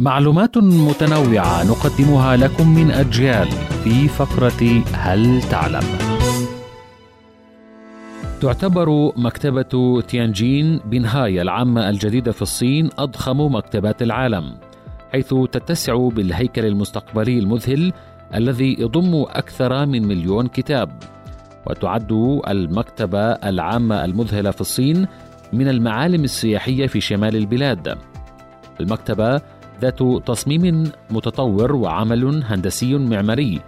معلومات متنوعة نقدمها لكم من أجيال في فقرة هل تعلم؟ تعتبر مكتبة تيانجين بنهاية العامة الجديدة في الصين أضخم مكتبات العالم حيث تتسع بالهيكل المستقبلي المذهل الذي يضم أكثر من مليون كتاب وتعد المكتبة العامة المذهلة في الصين من المعالم السياحية في شمال البلاد المكتبة ذات تصميم متطور وعمل هندسي معماري.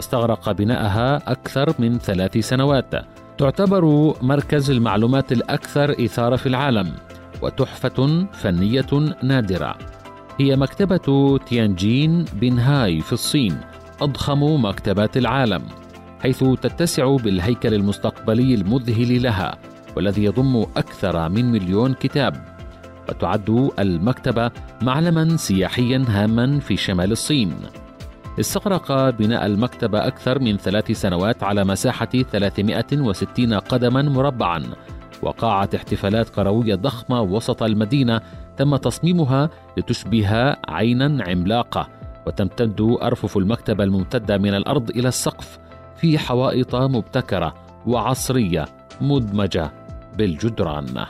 استغرق بناءها أكثر من ثلاث سنوات. تعتبر مركز المعلومات الأكثر إثارة في العالم وتحفة فنية نادرة. هي مكتبة تيانجين بنهاي في الصين أضخم مكتبات العالم حيث تتسع بالهيكل المستقبلي المذهل لها والذي يضم أكثر من مليون كتاب. وتعد المكتبة معلما سياحيا هاما في شمال الصين. استغرق بناء المكتبة أكثر من ثلاث سنوات على مساحة 360 قدما مربعا. وقاعة احتفالات كروية ضخمة وسط المدينة تم تصميمها لتشبه عينا عملاقة. وتمتد أرفف المكتبة الممتدة من الأرض إلى السقف في حوائط مبتكرة وعصرية مدمجة بالجدران.